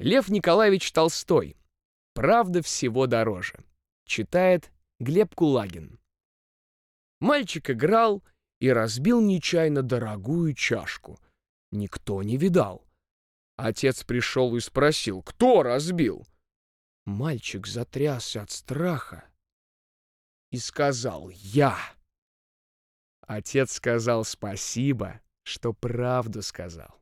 Лев Николаевич Толстой. Правда всего дороже. Читает Глеб Кулагин. Мальчик играл и разбил нечаянно дорогую чашку. Никто не видал. Отец пришел и спросил, кто разбил? Мальчик затрясся от страха и сказал «Я». Отец сказал спасибо, что правду сказал.